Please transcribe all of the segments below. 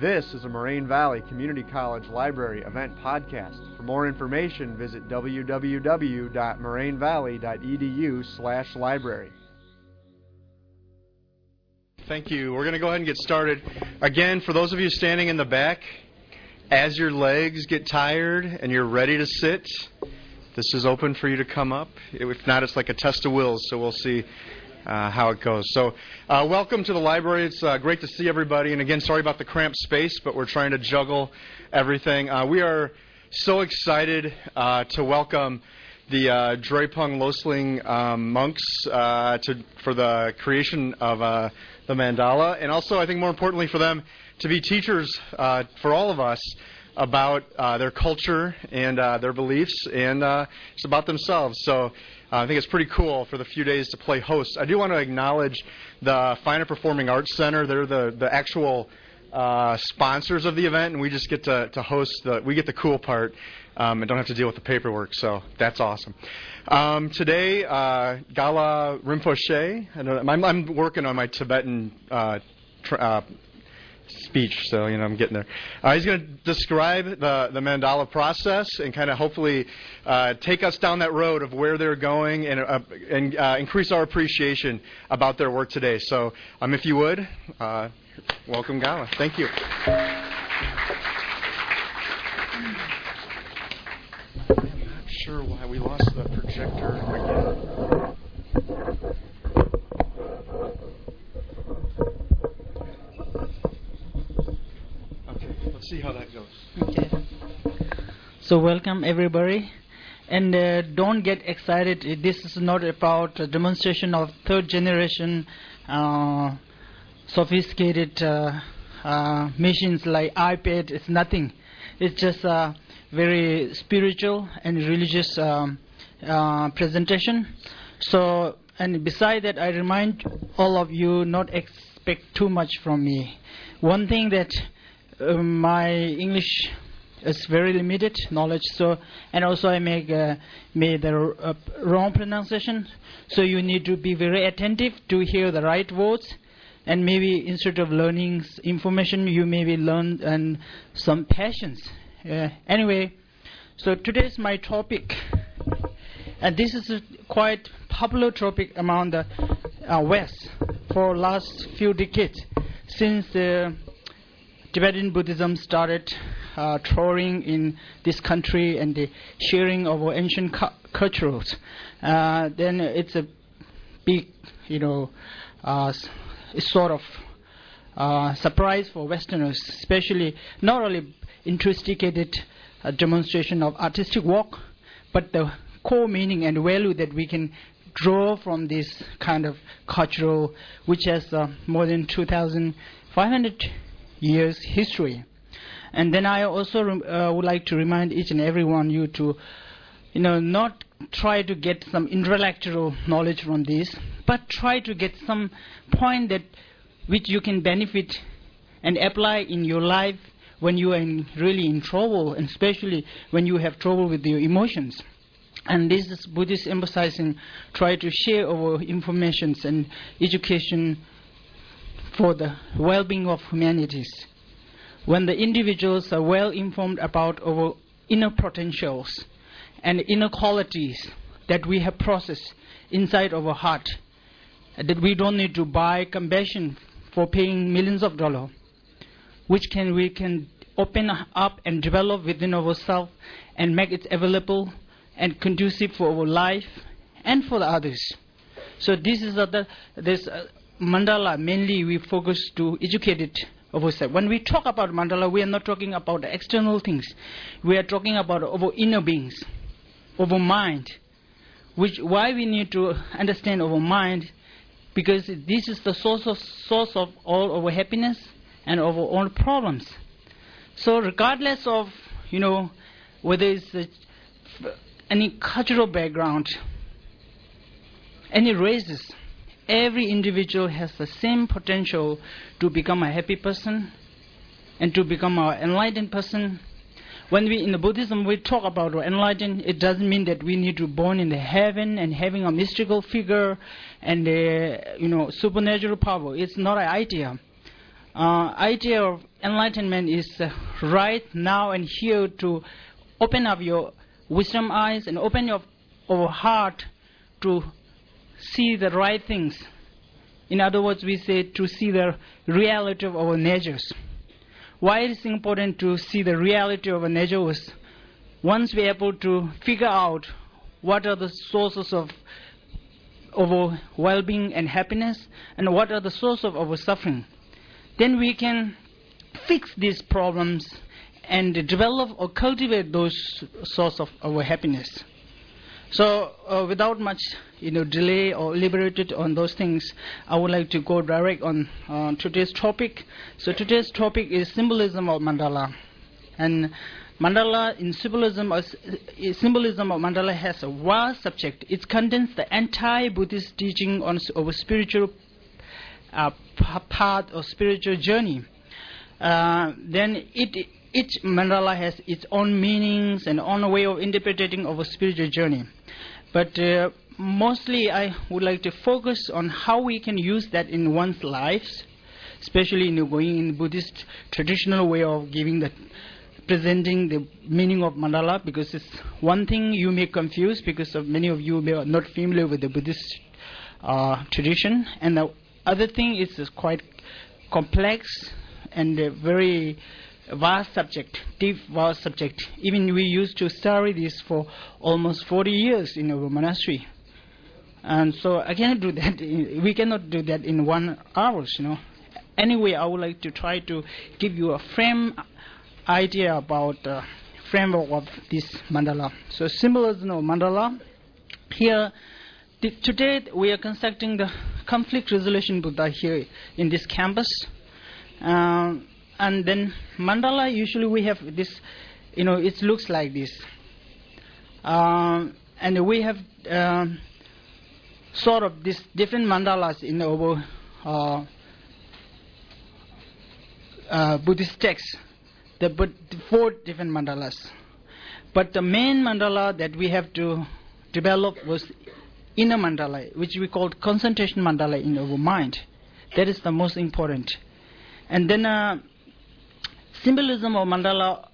This is a Moraine Valley Community College Library event podcast. For more information, visit www.morainevalley.edu/library. Thank you. We're going to go ahead and get started. Again, for those of you standing in the back, as your legs get tired and you're ready to sit, this is open for you to come up. If not, it's like a test of wills, so we'll see uh, how it goes. So, uh, welcome to the library. It's uh, great to see everybody. And again, sorry about the cramped space, but we're trying to juggle everything. Uh, we are so excited uh, to welcome the uh, Drepung Loseling um, monks uh, to, for the creation of the mandala, and also, I think more importantly, for them to be teachers for all of us about uh, their culture and uh, their beliefs, and uh, it's about themselves. So I think it's pretty cool for the few days to play host. I do want to acknowledge the Fine and Performing Arts Center. They're the, the actual uh, sponsors of the event, and we just get to, to host the we get the cool part um, and don't have to deal with the paperwork. So that's awesome. Um, today, uh, Gala Rinpoche. I'm, I'm, working on my Tibetan uh, uh, speech, so you know I'm getting there. Uh, he's going to describe the the mandala process and kind of hopefully uh, take us down that road of where they're going and uh, and uh, increase our appreciation about their work today. So, um, if you would, uh, welcome Gala. Thank you. I'm not sure why we lost the projector again. See how that goes. Okay. So welcome everybody, and uh, don't get excited. This is not about a demonstration of third generation uh, sophisticated uh, uh machines like iPad. It's nothing. It's just a very spiritual and religious um, uh, presentation. So, and beside that, I remind all of you not expect too much from me. One thing that uh, my English is very limited knowledge. So and also I make uh, made the uh, wrong pronunciation. So you need to be very attentive to hear the right words. And maybe instead of learning information, you maybe learn and some passions. Uh, anyway, so today's my topic, and this is a quite popular topic among the uh, West for last few decades since the Tibetan Buddhism started uh, touring in this country and the sharing of ancient cu- cultures, uh, then it's a big, you know, uh, sort of uh, surprise for Westerners, especially not only intoxicated uh, demonstration of artistic work, but the core meaning and value that we can draw from this kind of cultural, which has uh, more than 2,500 years history. And then I also uh, would like to remind each and every one you to, you know, not try to get some intellectual knowledge from this, but try to get some point that which you can benefit and apply in your life when you are in, really in trouble, and especially when you have trouble with your emotions. And this is Buddhist emphasizing try to share our informations and education for the well-being of humanities. When the individuals are well informed about our inner potentials and inner qualities that we have processed inside our heart, that we don't need to buy compassion for paying millions of dollars, which can we can open up and develop within ourselves and make it available and conducive for our life and for the others. So this is the this uh, mandala mainly we focus to educate it ourselves. When we talk about mandala, we are not talking about external things. We are talking about our inner beings, our mind. Which why we need to understand our mind, because this is the source of source of all our happiness and our own problems. So regardless of you know whether it's uh, any cultural background, any races every individual has the same potential to become a happy person and to become an enlightened person. When we in the Buddhism we talk about enlightened, it doesn't mean that we need to born in the heaven and having a mystical figure and a, you know supernatural power. It's not an idea. uh, idea of enlightenment is uh, right now and here to open up your wisdom eyes and open your our heart to see the right things. In other words, we say to see the reality of our natures. Why it is important to see the reality of our nature was once we're able to figure out what are the sources of our well-being and happiness and what are the sources of our suffering, then we can fix these problems and develop or cultivate those sources of our happiness. So, uh, without much, you know, delay or elaborated on those things, I would like to go direct on uh, today's topic. So, today's topic is symbolism of mandala, and mandala in symbolism, uh, symbolism of mandala has a vast subject. It contains the entire Buddhist teaching on of a spiritual uh, path or spiritual journey. Uh, then it each mandala has its own meanings and own way of interpreting of a spiritual journey. But uh, mostly, I would like to focus on how we can use that in one's lives, especially in going in Buddhist traditional way of giving the presenting the meaning of mandala. Because it's one thing you may confuse because of many of you may are not familiar with the Buddhist uh, tradition, and the other thing is, quite complex and uh, very vast subject, deep vast subject. Even we used to study this for almost 40 years in our monastery. And so I cannot do that. We cannot do that in one hours, you know. Anyway, I would like to try to give you a frame idea about the framework of this mandala. So symbolism of mandala. Here, today we are constructing the conflict resolution Buddha here in this campus. Um, and then mandala usually we have this you know it looks like this. Um, and we have um, sort of these different mandalas in our uh, uh, Buddhist texts. The, but four different mandalas. But the main mandala that we have to develop was inner mandala which we call concentration mandala in our mind. That is the most important. And then uh, symbolism of mandala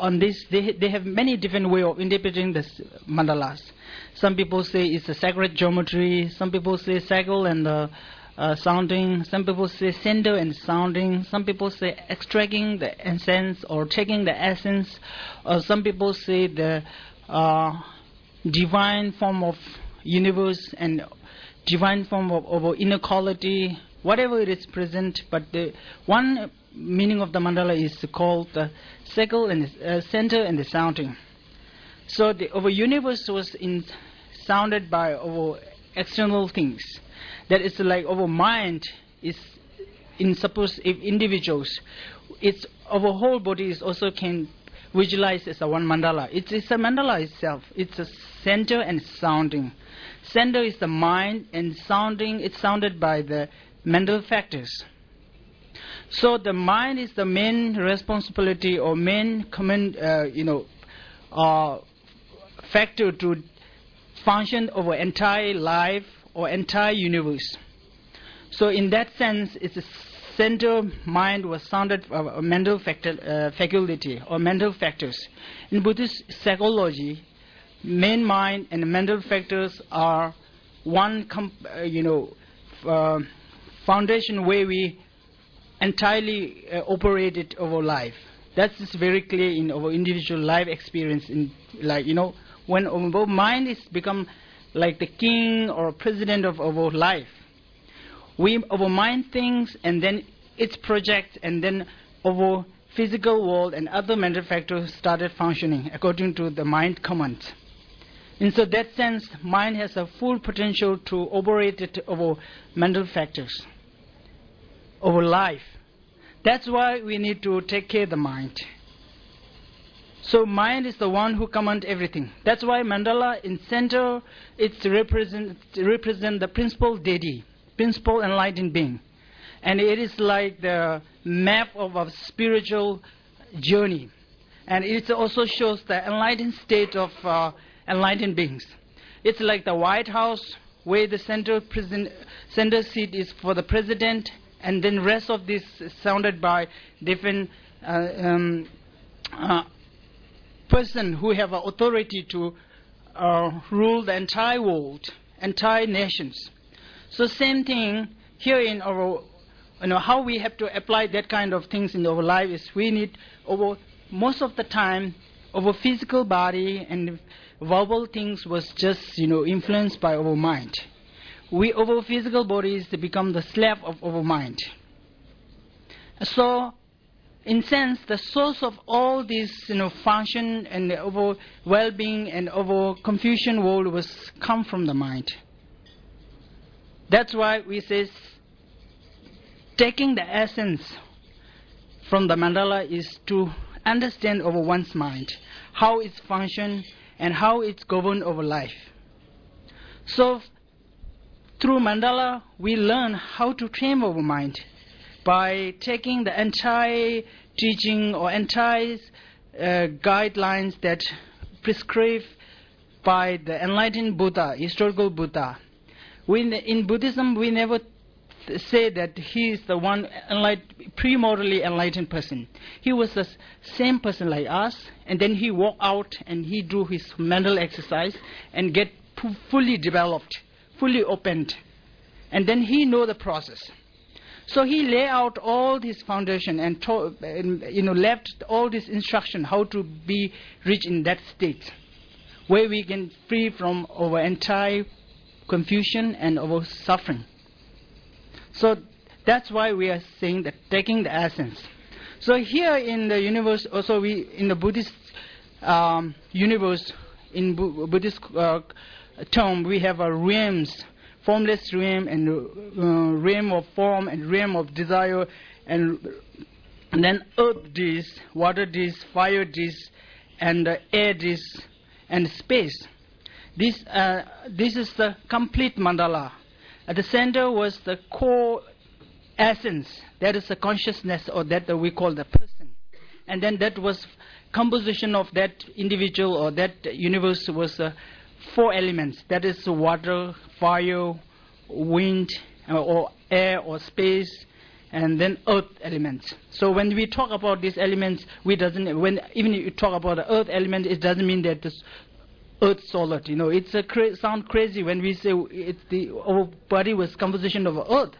on this, they, they have many different way of interpreting the mandalas. Some people say it's a sacred geometry. Some people say cycle and uh, uh, sounding. Some people say sender and sounding. Some people say extracting the essence or taking the essence. Or some people say the uh, divine form of universe and divine form of, of inequality. Whatever it is present, but the one meaning of the mandala is called the circle and the uh, center and the sounding. So the our universe was in, sounded by our external things. That is like our mind is in suppose if individuals, it's our whole body is also can visualize as a one mandala. It's, it's a mandala itself. It's a center and sounding. Center is the mind and sounding. It's sounded by the mental factors. So the mind is the main responsibility or main uh, you know, uh, factor to function of our entire life or entire universe. So in that sense, it's a center mind was sounded a mental factor, uh, faculty or mental factors. In Buddhist psychology, main mind and mental factors are one, uh, you know, uh, foundation where we entirely uh, operated our life. That's very clear in our individual life experience. In like you know, when our mind is become like the king or president of our life, we our mind thinks and then its projects and then our physical world and other mental factors started functioning according to the mind command. In so that sense, mind has a full potential to operate over mental factors, over life. That's why we need to take care of the mind. So mind is the one who commands everything. That's why mandala in center it's represent represent the principal deity, principal enlightened being, and it is like the map of a spiritual journey, and it also shows the enlightened state of uh, enlightened beings. It's like the White House where the center, center seat is for the president and then rest of this is sounded by different uh, um, uh, person who have authority to uh, rule the entire world, entire nations. So same thing here in our, you know, how we have to apply that kind of things in our life is we need over most of the time our physical body and verbal things was just you know influenced by our mind. We our physical bodies become the slave of our mind. So in sense, the source of all this, you know, function and over well-being and over confusion world was come from the mind. That's why we say taking the essence from the mandala is to understand over one's mind, how it's function and how it's governed over life. So through mandala, we learn how to train our mind by taking the entire teaching or entire uh, guidelines that prescribed by the enlightened Buddha, historical Buddha. We, in Buddhism, we never say that he is the one enlight- premortally enlightened person. He was the same person like us, and then he walked out and he do his mental exercise and get fu- fully developed, fully opened, and then he know the process. So he lay out all this foundation and, you know left all this instruction how to be rich in that state, where we can free from our entire confusion and our suffering. So that's why we are saying that taking the essence. So here in the universe, also we in the Buddhist um, universe, in Bu- Buddhist uh, term, we have a realms formless realm and uh, realm of form and realm of desire and, and then earth this, water this, fire this, and uh, air this, and space. This, uh, this is the complete mandala. At the center was the core essence, that is the consciousness, or that we call the person. And then that was composition of that individual or that universe was uh, four elements. That is water, fire, wind, uh, or air, or space, and then earth elements. So when we talk about these elements, we doesn't when even if you talk about the earth element, it doesn't mean that this earth solid. You know, it's a cra- sound crazy when we say it's the our body was composition of earth.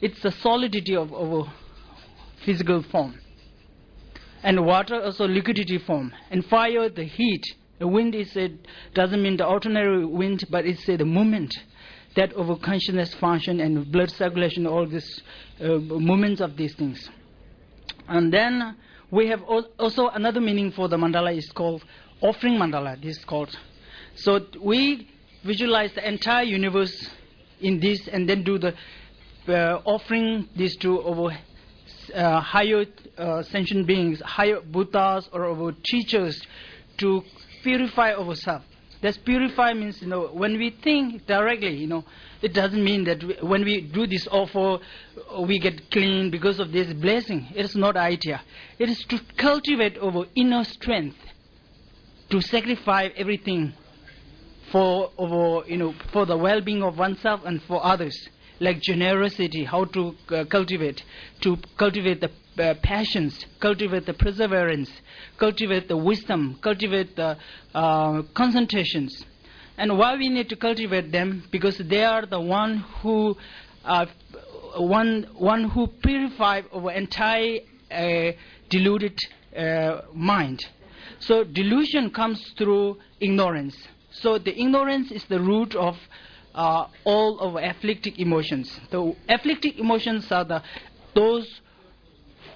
It's the solidity of our physical form. And water also liquidity form. And fire the heat. The wind is a, doesn't mean the ordinary wind, but it's a, the movement that over consciousness function and blood circulation, all these uh, movements of these things. And then we have al- also another meaning for the mandala is called offering mandala. This is called. So we visualize the entire universe in this, and then do the uh, offering this to our uh, higher uh, sentient beings, higher Buddhas or our teachers, to purify ourselves. That's purify means, you know, when we think directly, you know, it doesn't mean that we, when we do this offer, we get clean because of this blessing. It is not idea. It is to cultivate our inner strength, to sacrifice everything for our, you know, for the well-being of oneself and for others. Like generosity, how to uh, cultivate, to cultivate the uh, passions, cultivate the perseverance, cultivate the wisdom, cultivate the uh, concentrations. And why we need to cultivate them? Because they are the one who, uh, one, one who purify our entire uh, deluded uh, mind. So delusion comes through ignorance. So the ignorance is the root of uh, all of afflictive emotions. The afflictive emotions are the those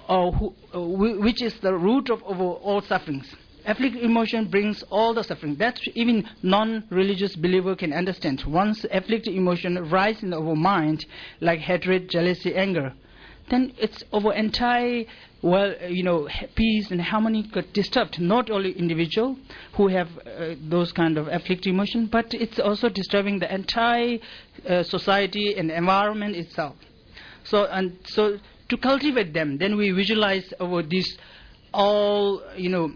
who, uh, which is the root of, of all sufferings. Afflictive emotion brings all the suffering. That even non-religious believer can understand. Once afflictive emotion rise in our mind, like hatred, jealousy, anger, then it's our entire well, uh, you know, peace and harmony got disturbed. Not only individual who have uh, those kind of afflictive emotion, but it's also disturbing the entire uh, society and environment itself. So and so to cultivate them, then we visualize our this all you know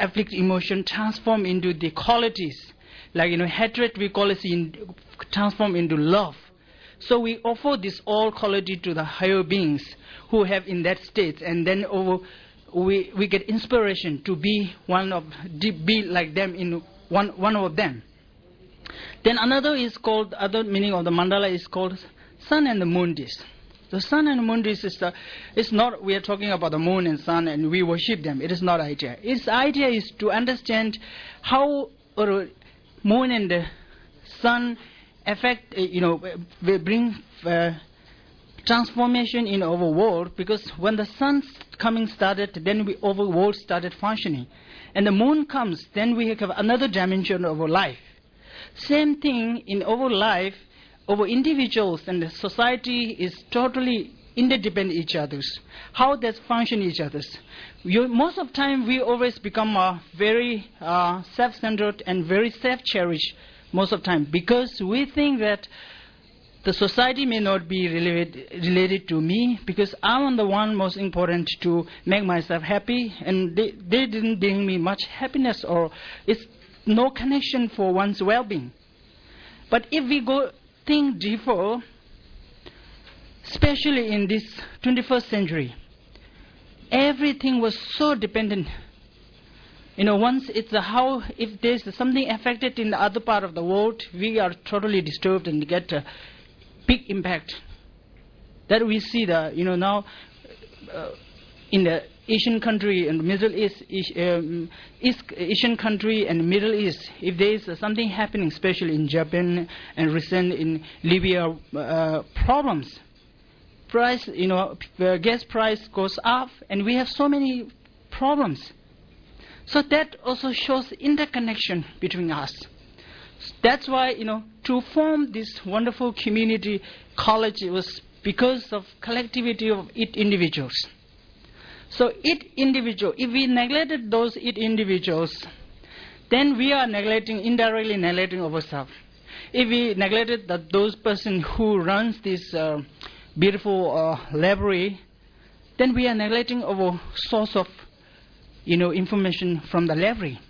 afflict emotion transform into the qualities. Like you know, hatred we call it in transform into love. So we offer this all quality to the higher beings who have in that state, and then over, we, we get inspiration to be one of, be like them in one, one of them. Then another is called, other meaning of the mandala is called sun and the moon disk. The sun and moon the, it's not, we are talking about the moon and sun and we worship them. It is not idea. Its idea is to understand how or moon and sun affect, uh, you know, we bring uh, transformation in our world because when the sun coming started, then we, our world started functioning. And the moon comes, then we have another dimension of our life. Same thing in our life, our individuals and the society is totally interdependent each other's. How they function each other's. You, most of time, we always become uh, very uh, self-centered and very self-cherished most of time because we think that the society may not be related, related to me because I'm the one most important to make myself happy and they, they didn't bring me much happiness or it's no connection for one's well-being. But if we go think deeper, especially in this 21st century, everything was so dependent. You know, once it's a how, if there's something affected in the other part of the world, we are totally disturbed and get a big impact. That we see the, you know, now uh, in the Asian country and Middle East, um, East Asian country and Middle East, if there is something happening, especially in Japan and recent in Libya uh, problems, price, you know, uh, gas price goes up, and we have so many problems. So that also shows interconnection between us. That's why, you know, to form this wonderful community college was because of collectivity of individuals. So it individual, if we neglected those it individuals, then we are neglecting, indirectly neglecting ourselves. If we neglected that those person who runs this uh, beautiful uh, library, then we are neglecting our source of, you know, information from the library.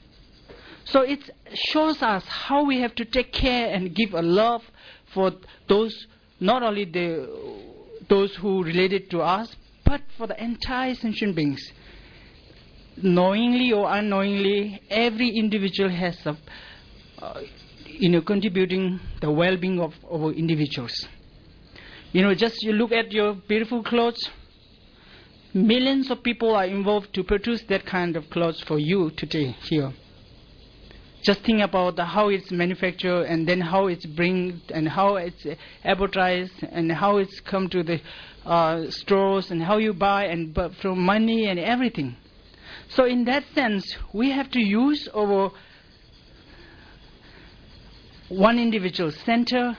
So it shows us how we have to take care and give a love for those, not only the, those who related to us, but for the entire sentient beings. Knowingly or unknowingly, every individual has a, uh, you know, contributing the well-being of our individuals. You know, just you look at your beautiful clothes. Millions of people are involved to produce that kind of clothes for you today here. Just think about the, how it's manufactured and then how it's bring and how it's advertised and how it's come to the uh, stores and how you buy and from money and everything. So in that sense, we have to use our one individual center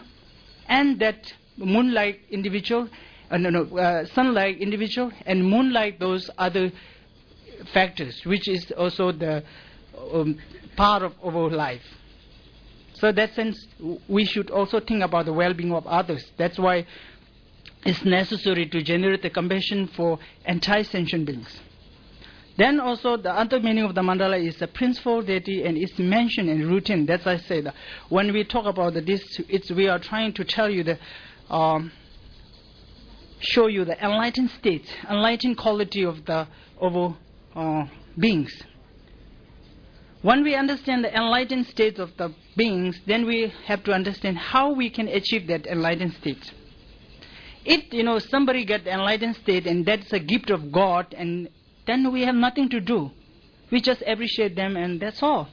and that moonlight individual, uh, no, no, uh, sunlight individual and moonlight those other factors, which is also the um, part of our life. So that sense, we should also think about the well-being of others. That's why it's necessary to generate the compassion for anti-sentient beings. Then also the other meaning of the mandala is the principal deity and it's mentioned in routine. That's why I said. When we talk about this, it's, we are trying to tell you the, um, show you the enlightened state, enlightened quality of the of uh, beings. When we understand the enlightened state of the beings, then we have to understand how we can achieve that enlightened state. If you know somebody get enlightened state and that's a gift of God, and then we have nothing to do. We just appreciate them and that's all.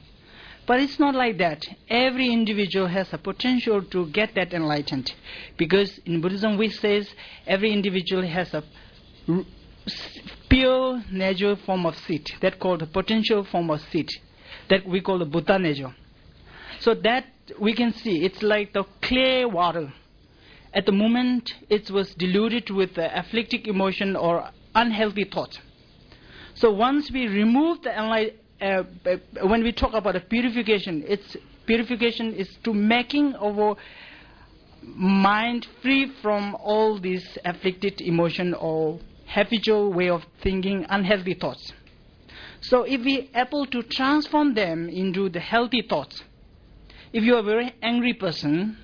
But it's not like that. Every individual has a potential to get that enlightened. Because in Buddhism we says every individual has a pure natural form of seed. That called the potential form of seed. That we call the Buddha nature. So that we can see it's like the clear water. At the moment it was diluted with the afflictive emotion or unhealthy thought. So once we remove the uh, when we talk about a purification, it's purification is to making our mind free from all these afflicted emotion or habitual way of thinking, unhealthy thoughts. So if we able to transform them into the healthy thoughts, if you are a very angry person,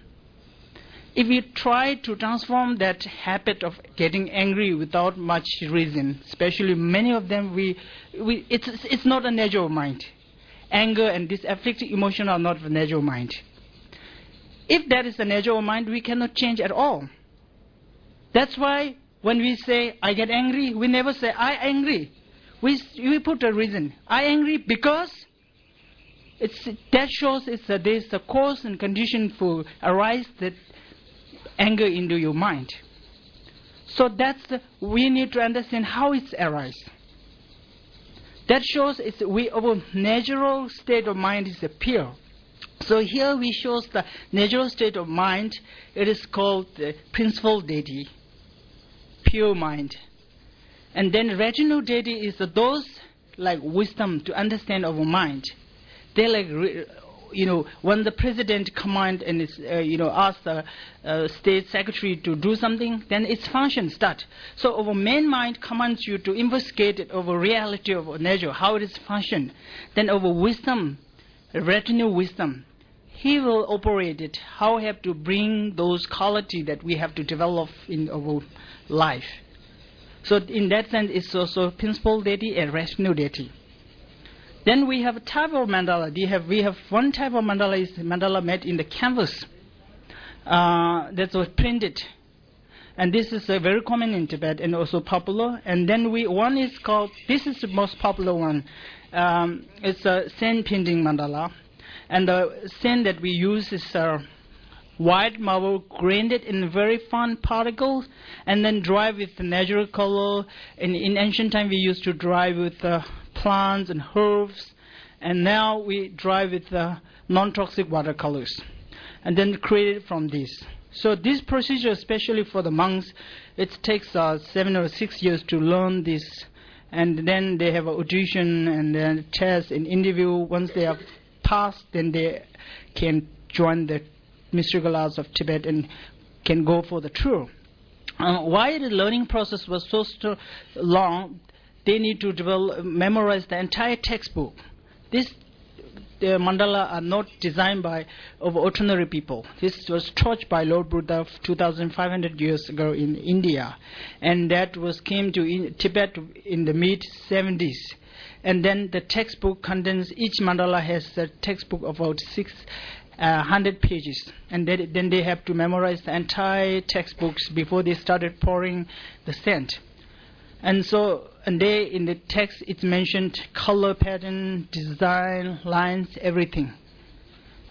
if you try to transform that habit of getting angry without much reason, especially many of them, we, we, it's, it's not a natural mind. Anger and this afflicting emotion are not a natural mind. If that is a natural mind, we cannot change at all. That's why when we say, I get angry, we never say, I angry. We, we put a reason. I angry because it's, that shows it's a, there's a cause and condition for arise that anger into your mind. So that's we need to understand how it's arise. That shows it's we our natural state of mind is pure. So here we shows the natural state of mind. It is called the principal deity, pure mind. And then rational deity is those like wisdom to understand our mind. They like you know, when the president command and uh, you know, ask the uh, state secretary to do something, then its function start. So our main mind commands you to investigate it over reality of nature, how it is function. Then over wisdom, retinue wisdom, he will operate it, how we have to bring those quality that we have to develop in our life. So in that sense, it's also principal deity and rational deity. Then we have a type of mandala. We have, we have one type of mandala is mandala made in the canvas. Uh, that was printed. And this is uh, very common in Tibet and also popular. And then we one is called, this is the most popular one. Um, it's a sand painting mandala. And the sand that we use is uh, white marble grained in very fine particles and then dry with the natural color. And in ancient time we used to dry with uh, plants and herbs, and now we dry with uh, non-toxic watercolors, and then create it from this. So this procedure, especially for the monks, it takes uh, seven or six years to learn this, and then they have audition and then test and interview. Once they have passed, then they can join the mystical arts of Tibet and can go for the tour. Uh, why the learning process was so st- long? they need to develop, memorize the entire textbook. This the mandala are not designed by ordinary people. This was taught by Lord Buddha 2,500 years ago in India, and that was came to in Tibet in the mid 70s. And then the textbook contains each mandala has a textbook about six. Uh, 100 pages and they, then they have to memorize the entire textbooks before they started pouring the scent and so and there in the text it's mentioned color pattern, design, lines, everything.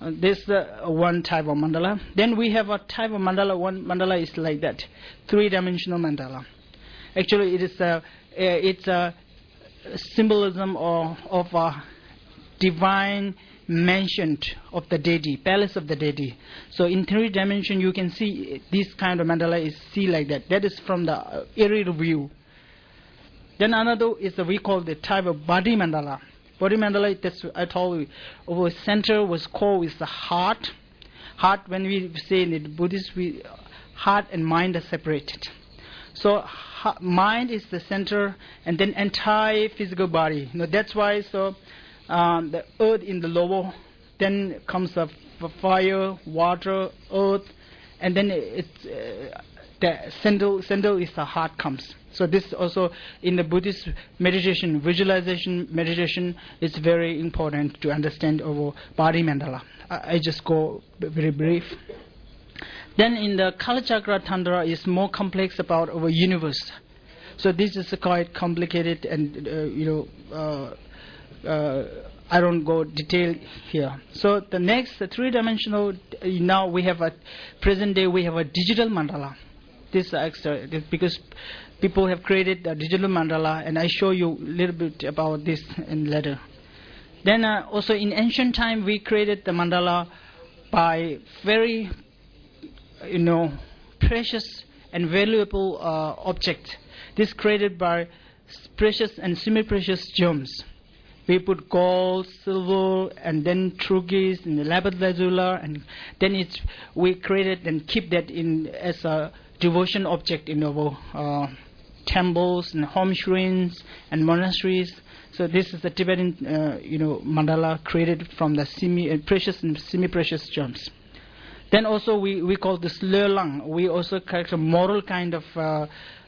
Uh, this is uh, one type of mandala. Then we have a type of mandala. One mandala is like that, three-dimensional mandala. Actually, it is a uh, it's a symbolism of, of a divine mansion of the deity, palace of the deity. So in three dimension, you can see this kind of mandala is see like that. That is from the aerial view. Then another is the, we call the type of body mandala. Body mandala, that's I told you, center was called with the heart. Heart, when we say in the Buddhist, we, heart and mind are separated. So mind is the center, and then entire physical body. You know, that's why so um, the earth in the lower, then comes the fire, water, earth, and then it's uh, the center, center is the heart comes. So this also in the Buddhist meditation, visualization meditation is very important to understand our body mandala. I, I just go very brief. Then in the Kalachakra Tantra is more complex about our universe. So this is quite complicated and uh, you know uh, I don't go detail here. So the next the three-dimensional now we have a present day we have a digital mandala. This extra because people have created a digital mandala, and I show you a little bit about this in later. Then uh, also in ancient time, we created the mandala by very, you know, precious and valuable uh, object. This created by precious and semi-precious gems. We put gold, silver, and then turquoise and lapis lazuli, and then it's we created and keep that in as a devotion object in our uh, temples and home shrines and monasteries. So this is the Tibetan, uh, you know, mandala created from the semi uh, precious and semi-precious gems. Then also we, we call this Lelang. We also collect a moral kind of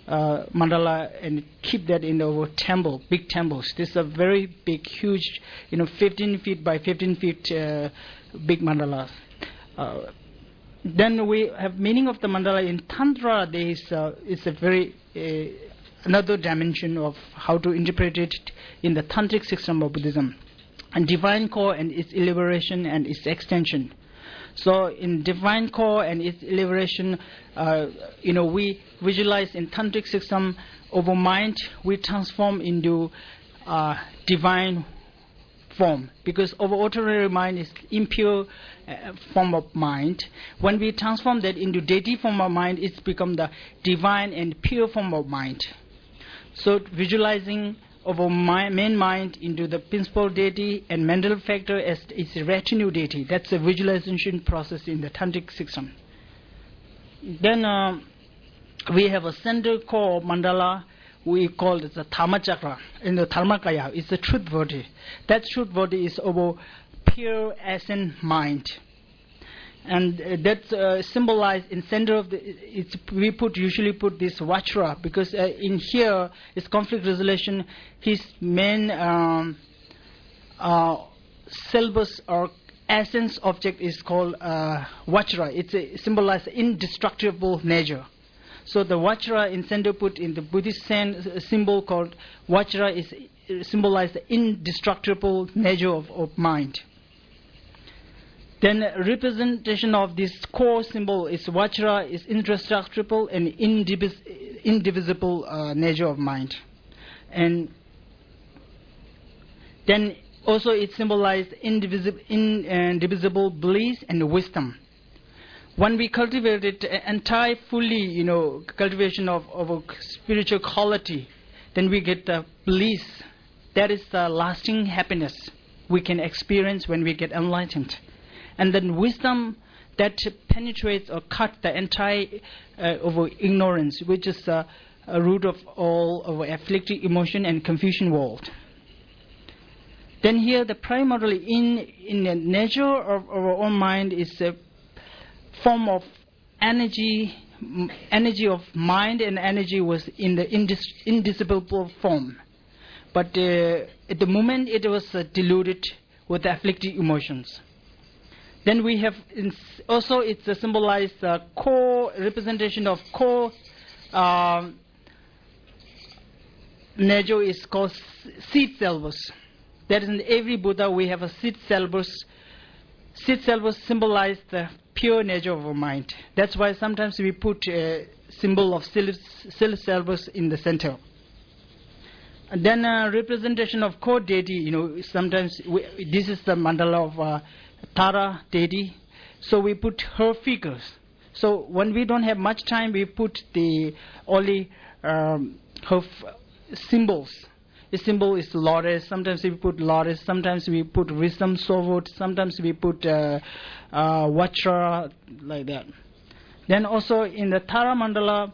uh, mandala and keep that in our temple, big temples. This is a very big, huge, you know, 15 feet by 15 feet uh, big mandala. Uh, then we have meaning of the mandala in tantra. There is it's a very uh, another dimension of how to interpret it in the tantric system of Buddhism, and divine core and its elaboration and its extension. So in divine core and its liberation, uh, you know, we visualize in tantric system over mind, we transform into uh, divine form because our ordinary mind is impure uh, form of mind. When we transform that into deity form of mind, it's become the divine and pure form of mind. So visualizing of our main mind into the principal deity and mental factor as its retinue deity. That's a visualization process in the tantric system. Then uh, we have a center core mandala. We call it the Dharma chakra in the Dharmakaya. It's the truth body. That truth body is our pure essence mind and uh, uh, symbolized in center of the it's we put usually put this vajra because uh, in here is conflict resolution his main um, uh, syllabus or essence object is called uh, vajra. It's a symbolized indestructible nature. So the vajra in center put in the buddhist sen- symbol called vajra is uh, symbolized the indestructible nature of, of mind then representation of this core symbol is Vajra is indestructible and indivis- indivisible uh, nature of mind. And then also it symbolizes indivisible, indivisible bliss and wisdom. When we cultivate it entire fully, you know, cultivation of, of a spiritual quality, then we get the bliss. That is the lasting happiness we can experience when we get enlightened and then wisdom that penetrates or cuts the entire uh, of ignorance, which is uh, a root of all of afflicted emotion and confusion world. Then here, the primarily in in the nature of our own mind is a form of energy, energy of mind, and energy was in the indis- form. But uh, at the moment, it was uh, diluted with afflicted emotions. Then we have also it's a symbolized uh, core representation of core um, nature is called seed syllabus. That is in every Buddha we have a seed syllabus. Seed syllabus symbolize the pure nature of our mind. That's why sometimes we put a symbol of seed syllabus in the center. And then uh, representation of core deity. You know, sometimes we, this is the mandala of uh, Tara deity. So we put her figures. So when we don't have much time, we put the only um, her symbols. The symbol is lotus. Sometimes we put lotus. Sometimes we put wisdom sword. Sometimes we put uh, uh, like that. Then also in the Tara mandala,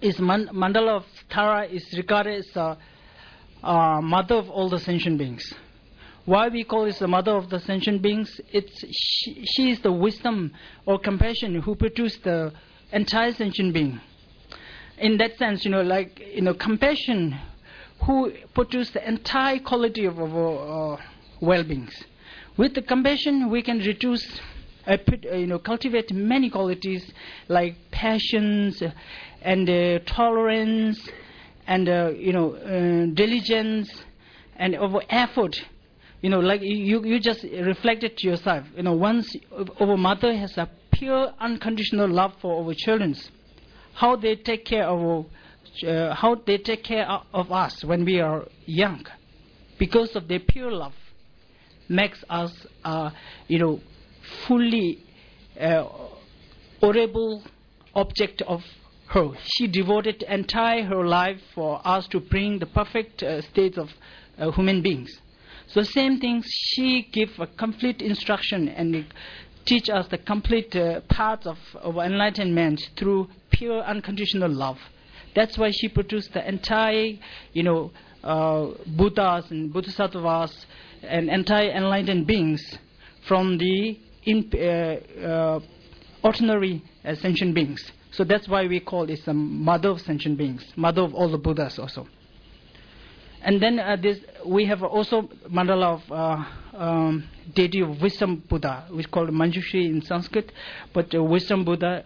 is man- mandala of Tara is regarded as a uh, mother of all the sentient beings. Why we call it the mother of the sentient beings? It's she, she is the wisdom or compassion who produced the entire sentient being. In that sense, you know, like you know, compassion who produced the entire quality of our uh, well-beings. With the compassion, we can reduce, uh, uh, you know, cultivate many qualities like passions and uh, tolerance and uh, you know uh, diligence and over effort you know like you you just reflect it to yourself you know once our mother has a pure unconditional love for our children how they take care of our, uh, how they take care of- us when we are young because of their pure love makes us uh, you know fully uh, object of her. She devoted entire her life for us to bring the perfect uh, state of uh, human beings. So same thing, she give a complete instruction and teach us the complete uh, path of, of enlightenment through pure unconditional love. That's why she produced the entire, you know, uh, Buddhas and Bodhisattvas and entire enlightened beings from the uh, uh, ordinary sentient beings. So that's why we call it the mother of sentient beings, mother of all the Buddhas also. And then uh, this, we have also mandala of uh, um, deity of wisdom Buddha, which is called Manjushri in Sanskrit, but uh, wisdom Buddha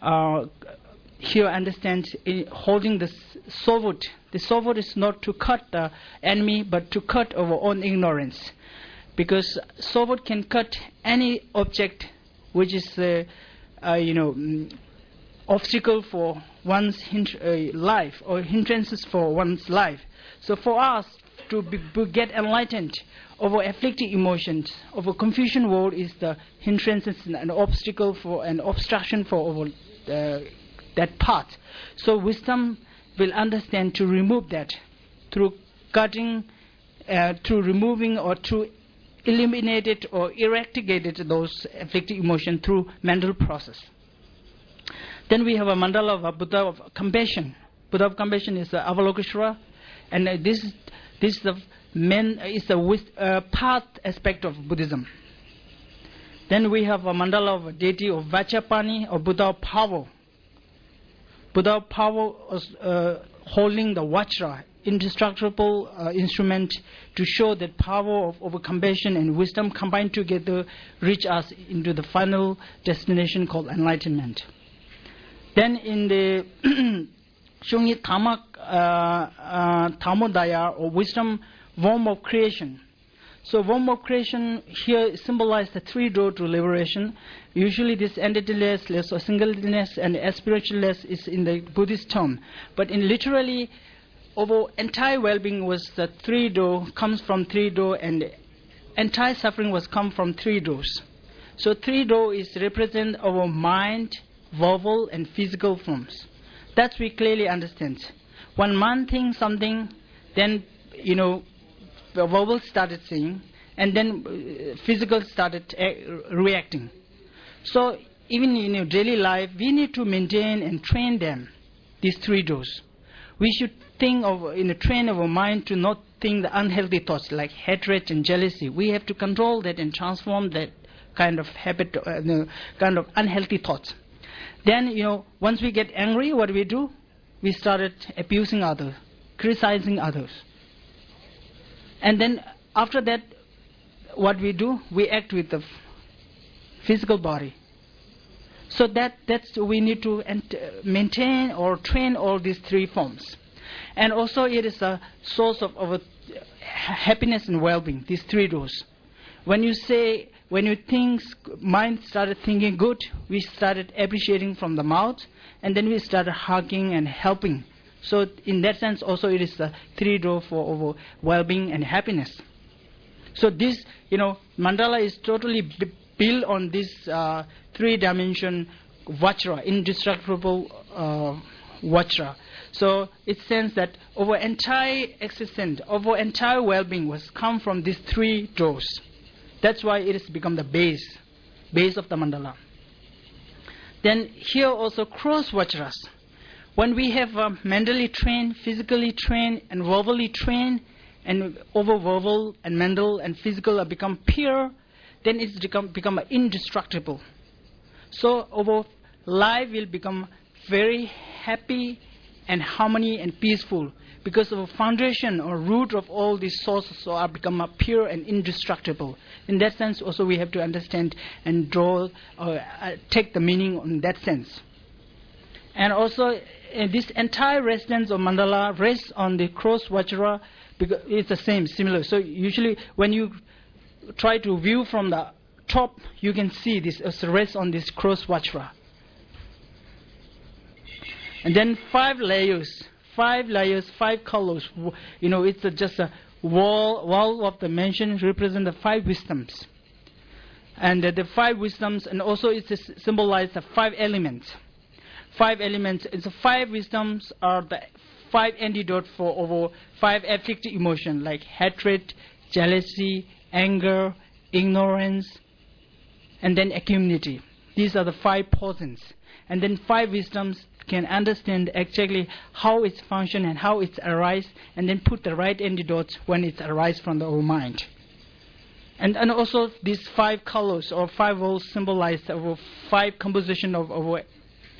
uh, here understands in holding the sword. The sword is not to cut the enemy, but to cut our own ignorance, because sword can cut any object which is, uh, uh, you know, mm, obstacle for one's uh, life or hindrances for one's life. So for us to be, get enlightened over afflicting emotions, over confusion world is the hindrances and an obstacle for an obstruction for our uh, that path. So wisdom will understand to remove that through cutting, uh, through removing or through eliminated or eradicated those afflicting emotion through mental process. Then we have a mandala of Buddha of compassion. Buddha of compassion is the Avalokiteshvara, and uh, this this is the main is the uh, path aspect of Buddhism. Then we have a mandala of deity of Vajrapani or Buddha of power. Buddha of power was uh, holding the Vajra, indestructible uh, instrument to show that power of, of compassion and wisdom combined together reach us into the final destination called enlightenment. Then in the Shungit Tamak uh, uh, Tamodaya or wisdom womb of creation. So womb of creation here symbolizes the three door to liberation. Usually this entityless less or singleness and spiritualless is in the Buddhist term. But in literally over entire well-being was the three door comes from three door and entire suffering was come from three doors. So three door is represent our mind, verbal and physical forms. That we clearly understand. When man thinks something, then you know the verbal started saying, and then uh, physical started uh, reacting. So even in your daily life, we need to maintain and train them. These three doors. We should think of in a train of our mind to not think the unhealthy thoughts like hatred and jealousy. We have to control that and transform that kind of habit, uh, kind of unhealthy thoughts. Then, you know, once we get angry, what do we do? We started abusing others, criticizing others. And then after that, what we do? We act with the physical body. So that that's we need to maintain or train all these three forms. And also it is a source of our uh, happiness and well-being, these three doors. When you say, when you think, mind started thinking good, we started appreciating from the mouth, and then we started hugging and helping. So in that sense, also it is the three door for well-being and happiness. So this, you know, mandala is totally b- built on this uh, three-dimension vajra, indestructible uh, vajra. So it says that our entire existence, our entire well-being was come from these three doors. That's why it has become the base, base of the mandala. Then here also cross vajras. When we have um, mentally trained, physically trained, and verbally trained, and over verbal and mental and physical have become pure, then it's become, become indestructible. So our life will become very happy and harmony and peaceful because of a foundation or root of all these sources so are become pure and indestructible. In that sense, also we have to understand and draw, or uh, take the meaning in that sense. And also, uh, this entire residence of mandala rests on the cross vajra because it's the same, similar. So usually, when you try to view from the top, you can see this as rests on this cross vajra. And then five layers, five layers, five colors. You know, it's a, just a wall, wall of the mansion represent the five wisdoms. And uh, the five wisdoms, and also it symbolizes the five elements. Five elements, it's the five wisdoms are the five antidote for over five afflictive emotions like hatred, jealousy, anger, ignorance, and then equanimity. These are the five poisons. And then five wisdoms can understand exactly how it's function and how it's arise, and then put the right antidotes when it's arise from the our mind. And, and also these five colors or five walls symbolize our five composition of our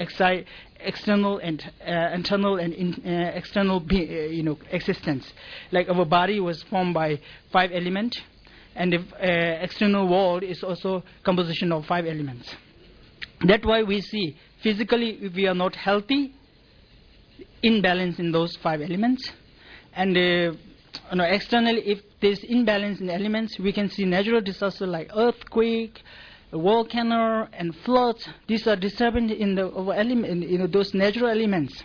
exi- external and uh, internal and in, uh, external be, uh, you know existence. Like our body was formed by five elements, and the uh, external world is also composition of five elements. That's why we see physically if we are not healthy, imbalance in those five elements, and uh, you know, externally if there's imbalance in elements, we can see natural disasters like earthquake, volcano, and floods. These are disturbance in the element, know, those natural elements.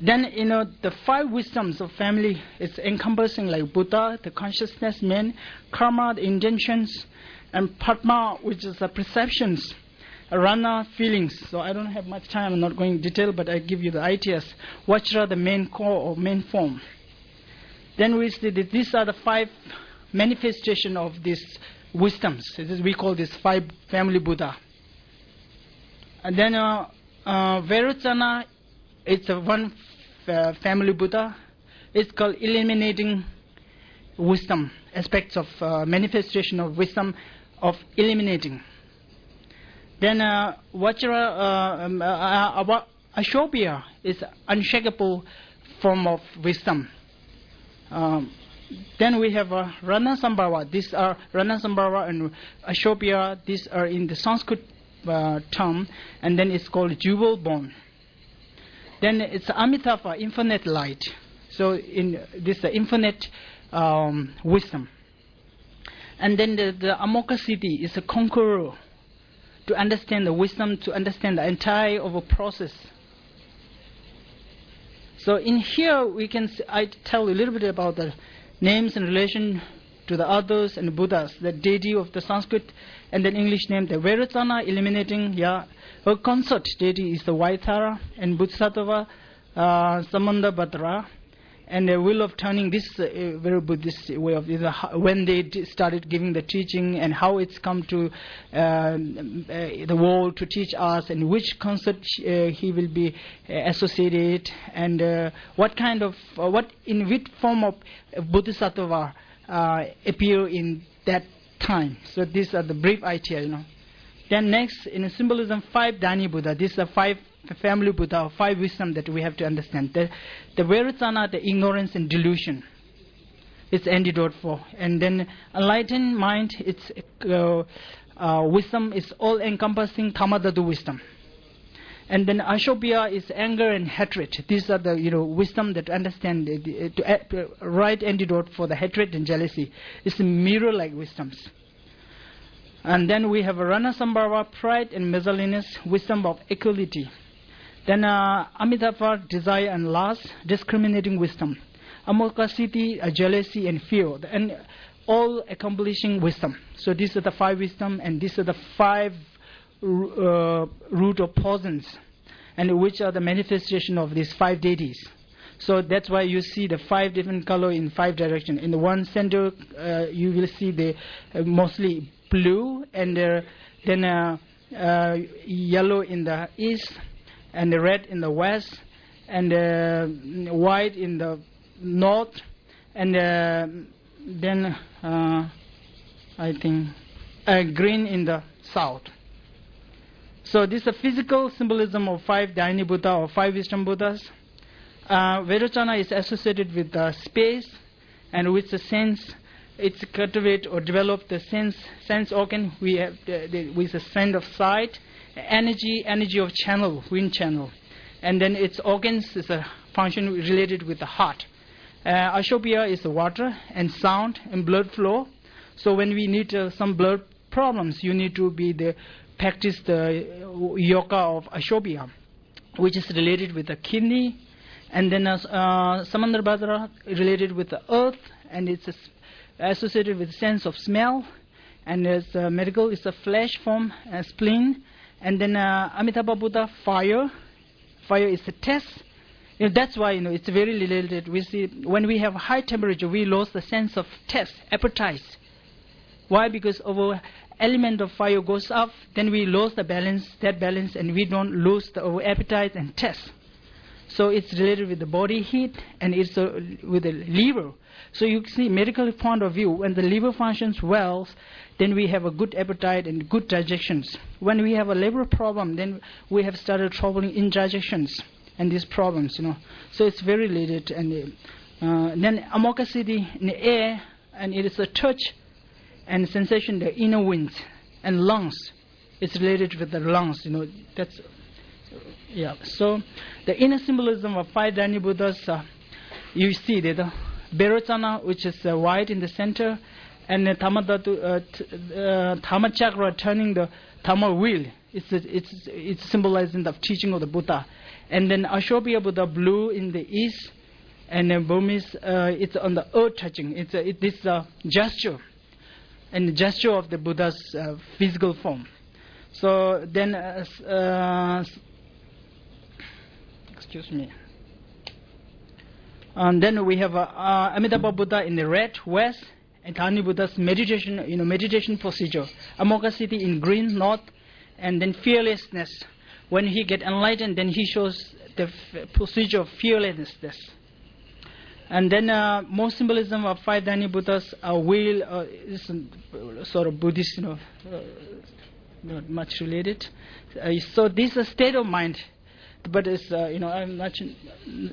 Then you know the five wisdoms of family is encompassing like Buddha, the consciousness man, karma, the intentions, and Padma, which is the perceptions. Ratna feelings. So I don't have much time. I'm not going in detail, but I give you the ideas. Vajra, the main core or main form. Then we see that these are the five manifestation of these wisdoms. We call this five family Buddha. And then uh, uh, it's a one uh, family Buddha. It's called eliminating wisdom, aspects of uh, manifestation of wisdom of eliminating. Then uh, Vajra, uh, um, uh, uh, Ashobhya is unshakable form of wisdom. Um, then we have uh, Ratnasambhava. These are Ratnasambhava and Ashobhya. These are in the Sanskrit uh, term, and then it's called jewel bone. Then it's Amitabha, infinite light. So in this uh, infinite um, wisdom. And then the, the Amoghasiddhi is a conqueror to understand the wisdom, to understand the entire of a process. So in here we can I tell a little bit about the names in relation to the others and Buddhas, the deity of the Sanskrit and then English name the Vairocana, eliminating yeah. Her consort deity is the Vaitara and Bodhisattva uh, Samantabhadra. And the will of turning this uh, very Buddhist way of when they started giving the teaching and how it's come to um, uh, the world to teach us and which concept uh, he will be uh, associated and what kind of what in which form of Bodhisattva appear in that time. So these are the brief idea, you know. Then next, in symbolism, five Dhyani Buddha. These are five family Buddha, five wisdom that we have to understand. The, the Vairocana, the ignorance and delusion. It's antidote for. And then enlightened mind, it's uh, uh, wisdom is all encompassing dharmadhatu wisdom. And then Ashobhya is anger and hatred. These are the you know wisdom that understand the, the, to, uh, to right antidote for the hatred and jealousy. It's mirror-like wisdoms. And then we have Ratnasambhava, pride and miscellaneous wisdom of equality. Then uh, Amitabha, desire and lust, discriminating wisdom. Amoghasiddhi, uh, jealousy and fear, and all accomplishing wisdom. So these are the five wisdom, and these are the five uh, root of poisons, and which are the manifestation of these five deities. So that's why you see the five different color in five direction. In the one center, uh, you will see the uh, mostly blue, and uh, then uh, uh, yellow in the east, and the red in the west, and uh, white in the north, and uh, then uh, I think uh, green in the south. So this is a physical symbolism of five Dhyani Buddha or five wisdom Buddhas. Uh, Vairocana is associated with the space and with the sense. It's cultivate or develop the sense sense organ. We have the, the, with the sense of sight, energy, energy of channel, wind channel, and then its organs is a function related with the heart. Uh, Ashobhya is the water and sound and blood flow. So when we need uh, some blood problems, you need to be the practice the uh, yoga of Ashobhya, which is related with the kidney, and then uh, Samandarbhadra related with the earth, and it's associated with sense of smell, and as uh, medical is a flesh form, uh, spleen, and then uh, Amitabha Buddha fire, fire is a test. You know, that's why you know it's very related. We see when we have high temperature, we lose the sense of taste, appetite. Why? Because our element of fire goes up, then we lose the balance, that balance, and we don't lose the our appetite and taste. So it's related with the body heat and it's uh, with the liver. So you see, medical point of view, when the liver functions well, then we have a good appetite and good digestions. When we have a liver problem, then we have started troubling indigestions and these problems, you know. So it's very related. And uh, then Amoghasiddhi in the air, and it is a touch and sensation, the inner winds and lungs. It's related with the lungs, you know. That's yeah. So the inner symbolism of five Dhyani Buddhas, uh, you see that Vairocana, which is uh, white in the center, and the Dharmadhatu, uh, t- uh, Dharmachakra turning the Tama wheel. It's, it's, it's symbolizing the teaching of the Buddha. And then Ashobhya Buddha blue in the east, and then Burmese, uh, it's on the earth touching. It's a, it, this uh, gesture, and the gesture of the Buddha's uh, physical form. So then, uh, uh, excuse me. And then we have uh, uh, Amitabha Buddha in the red west, and Tani Buddha's meditation, you know, meditation procedure. Amoghasiddhi in green north, and then fearlessness. When he get enlightened, then he shows the procedure of fearlessness. And then uh, more symbolism of five Dhyani Buddhas are wheel, uh, is uh, sort of Buddhist, you know, uh, not much related. Uh, so this is a state of mind, but it's uh, you know I'm not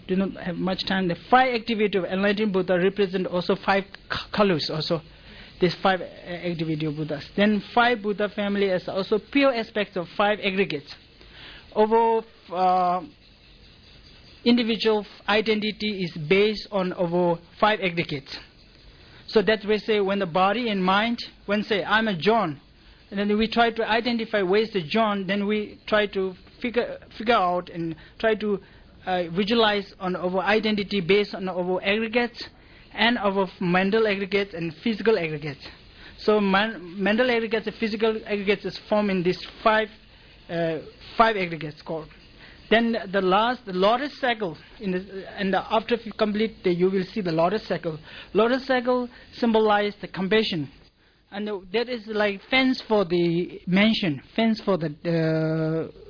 do not have much time. The five activity of enlightened Buddha represent also five colors also. These five uh, activity of Buddhas. Then five Buddha family is also pure aspects of five aggregates. Over uh, individual identity is based on over five aggregates. So that we say when the body and mind, when say I'm a John, and then we try to identify where's the John, then we try to figure figure out and try to uh, visualize on our identity based on our aggregates and our mental aggregates and physical aggregates. So man, mental aggregates and physical aggregates is formed in these five uh, five aggregates called. Then the last, the lotus cycle, the, and the, after you complete, the, you will see the lotus cycle. Lotus cycle symbolizes the compassion, and the, that is like fence for the mansion, fence for the uh,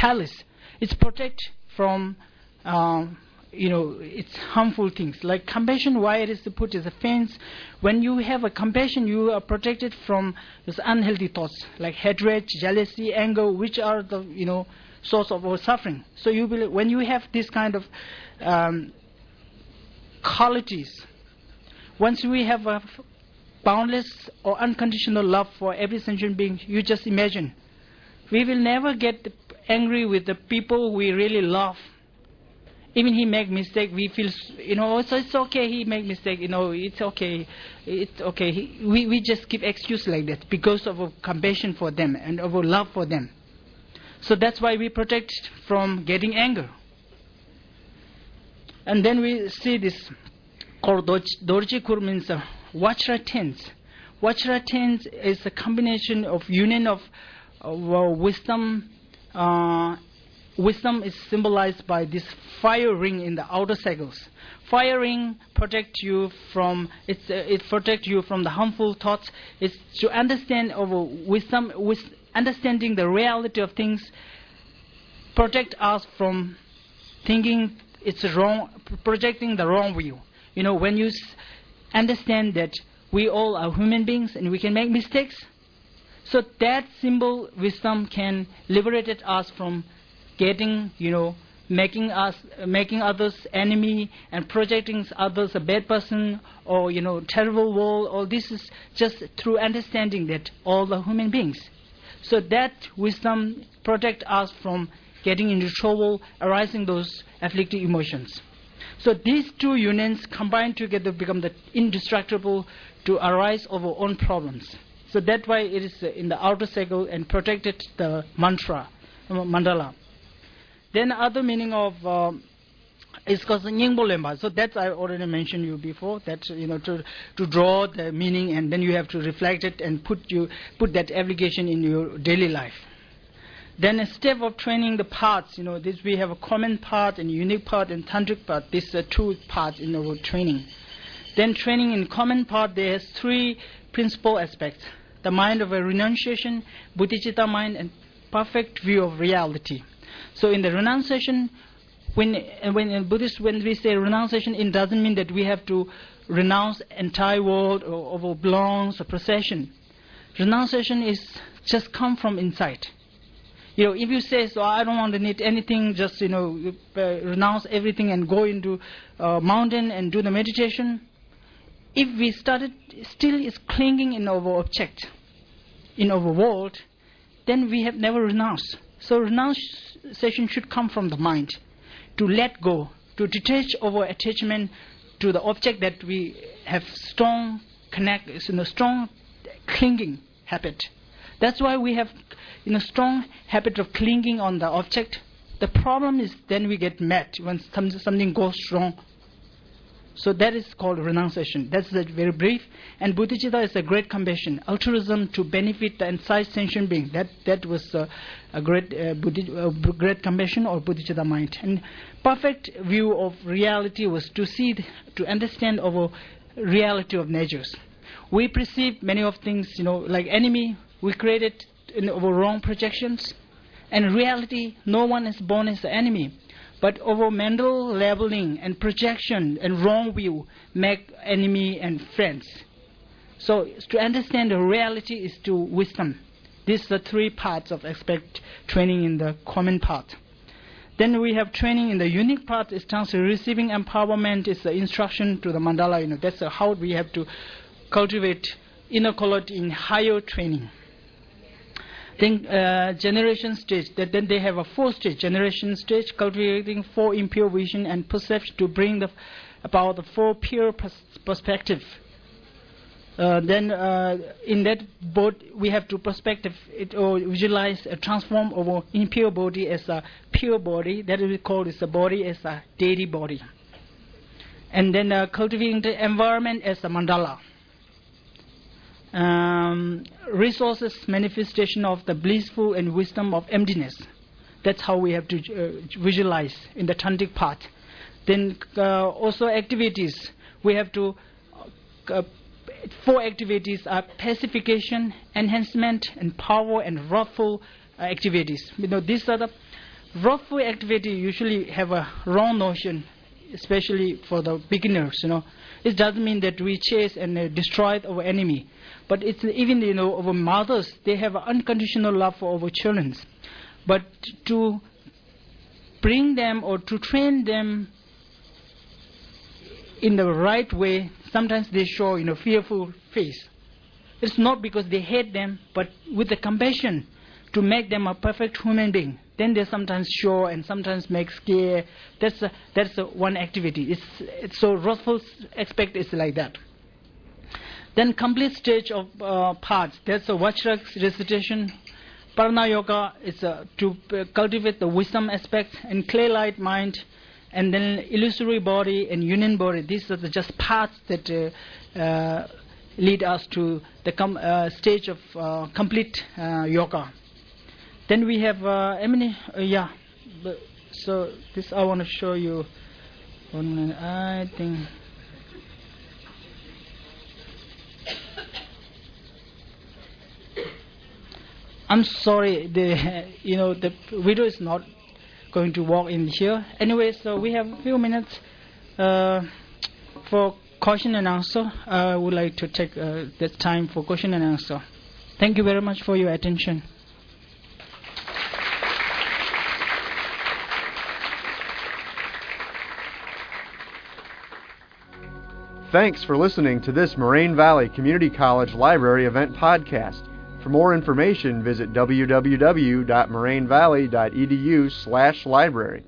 palace. It's protect from, um, you know, it's harmful things. Like compassion, why it is put as a fence. When you have a compassion, you are protected from these unhealthy thoughts like hatred, jealousy, anger, which are the you know source of our suffering. So you will, when you have this kind of um, qualities, once we have a boundless or unconditional love for every sentient being, you just imagine, we will never get angry with the people we really love. Even he make mistake, we feel, you know, it's, it's okay. He make mistake, you know, it's okay, it's okay. He, we we just give excuse like that because of our compassion for them and of our love for them. So that's why we protect from getting anger. And then we see this called Doj- Dorji Kur means uh, Vajra tens. Vajra tens is a combination of union of uh, wisdom. Uh, wisdom is symbolized by this fire ring in the outer circles. Fire ring protect you from it's uh, it protect you from the harmful thoughts. It's to understand over wisdom, with understanding the reality of things, protect us from thinking it's wrong, projecting the wrong view. You know, when you understand that we all are human beings and we can make mistakes, so that symbol wisdom can liberate us from getting, you know, making us, making others enemy and projecting others a bad person or you know terrible world. All this is just through understanding that all the human beings. So that wisdom protect us from getting into trouble, arising those afflicting emotions. So these two unions combined together become the indestructible to arise our own problems. So that's why it is in the outer circle and protected the mantra, mandala. Then other meaning of um, is called Nyingbo Lemba. So that's I already mentioned you before. That you know to to draw the meaning and then you have to reflect it and put you put that application in your daily life. Then a step of training the parts. You know this we have a common part and unique part and tantric part. These are two parts in our training. Then training in common part there is three principal aspects: the mind of a renunciation, bodhicitta mind, and perfect view of reality. So in the renunciation, when when in Buddhist when we say renunciation, it doesn't mean that we have to renounce entire world or, or belongs or possession. Renunciation is just come from inside. You know, if you say, "So I don't want to need anything," just you know, uh, renounce everything and go into uh, mountain and do the meditation. If we started still is clinging in our object, in our world, then we have never renounced. So renunciation should come from the mind, to let go, to detach our attachment to the object that we have strong connect, you know, strong clinging habit. That's why we have you know, strong habit of clinging on the object. The problem is then we get mad when some, something goes wrong. So that is called renunciation. That's very brief. And bodhicitta is a great compassion, altruism to benefit the inside sentient being. That that was a great uh, Buddhi, uh, great compassion or bodhicitta mind. And perfect view of reality was to see, to understand our reality of natures. We perceive many of things, you know, like enemy. We created in our wrong projections. And reality, no one is born as an enemy. But our mental labeling and projection and wrong view make enemy and friends. So to understand the reality is to wisdom. These are the three parts of aspect training in the common part. Then we have training in the unique part is terms of receiving empowerment is the instruction to the mandala. You know that's how we have to cultivate inner quality in higher training then uh, generation stage that then they have a four stage generation stage cultivating four impure vision and perception to bring the about the four pure pers- perspective. Uh, then uh, in that boat we have to perspective it or visualize uh, transform our impure body as a pure body that we call is a body as a deity body. And then uh, cultivating the environment as a mandala um, resources manifestation of the blissful and wisdom of emptiness. That's how we have to uh, visualize in the tantric part. Then uh, also activities. We have to uh, four activities are pacification, enhancement, and power and wrathful uh, activities. You know these are the wrathful activity usually have a wrong notion, especially for the beginners. You know, it doesn't mean that we chase and uh, destroy our enemy but it's even you know our mothers they have unconditional love for our children. But to bring them or to train them in the right way, sometimes they show you know fearful face. It's not because they hate them, but with the compassion to make them a perfect human being. Then they sometimes show and sometimes make scare. That's a, that's a one activity. It's, it's so wrathful aspect is like that. Then complete stage of uh, parts. That's a Vajra recitation. Parana Yoga is uh, to uh, cultivate the wisdom aspect and clear light mind, and then illusory body and union body. These are the just paths that uh, uh, lead us to the com- uh, stage of complete yoga. Then we have, I mean, yeah. So this I want to show you. I think. I'm sorry, the you know the video is not going to walk in here. Anyway, so we have a few minutes uh, for question and answer. I would like to take uh, this time for question and answer. Thank you very much for your attention. Thanks for listening to this Moraine Valley Community College Library event podcast. For more information, visit www.morainevalley.edu/library.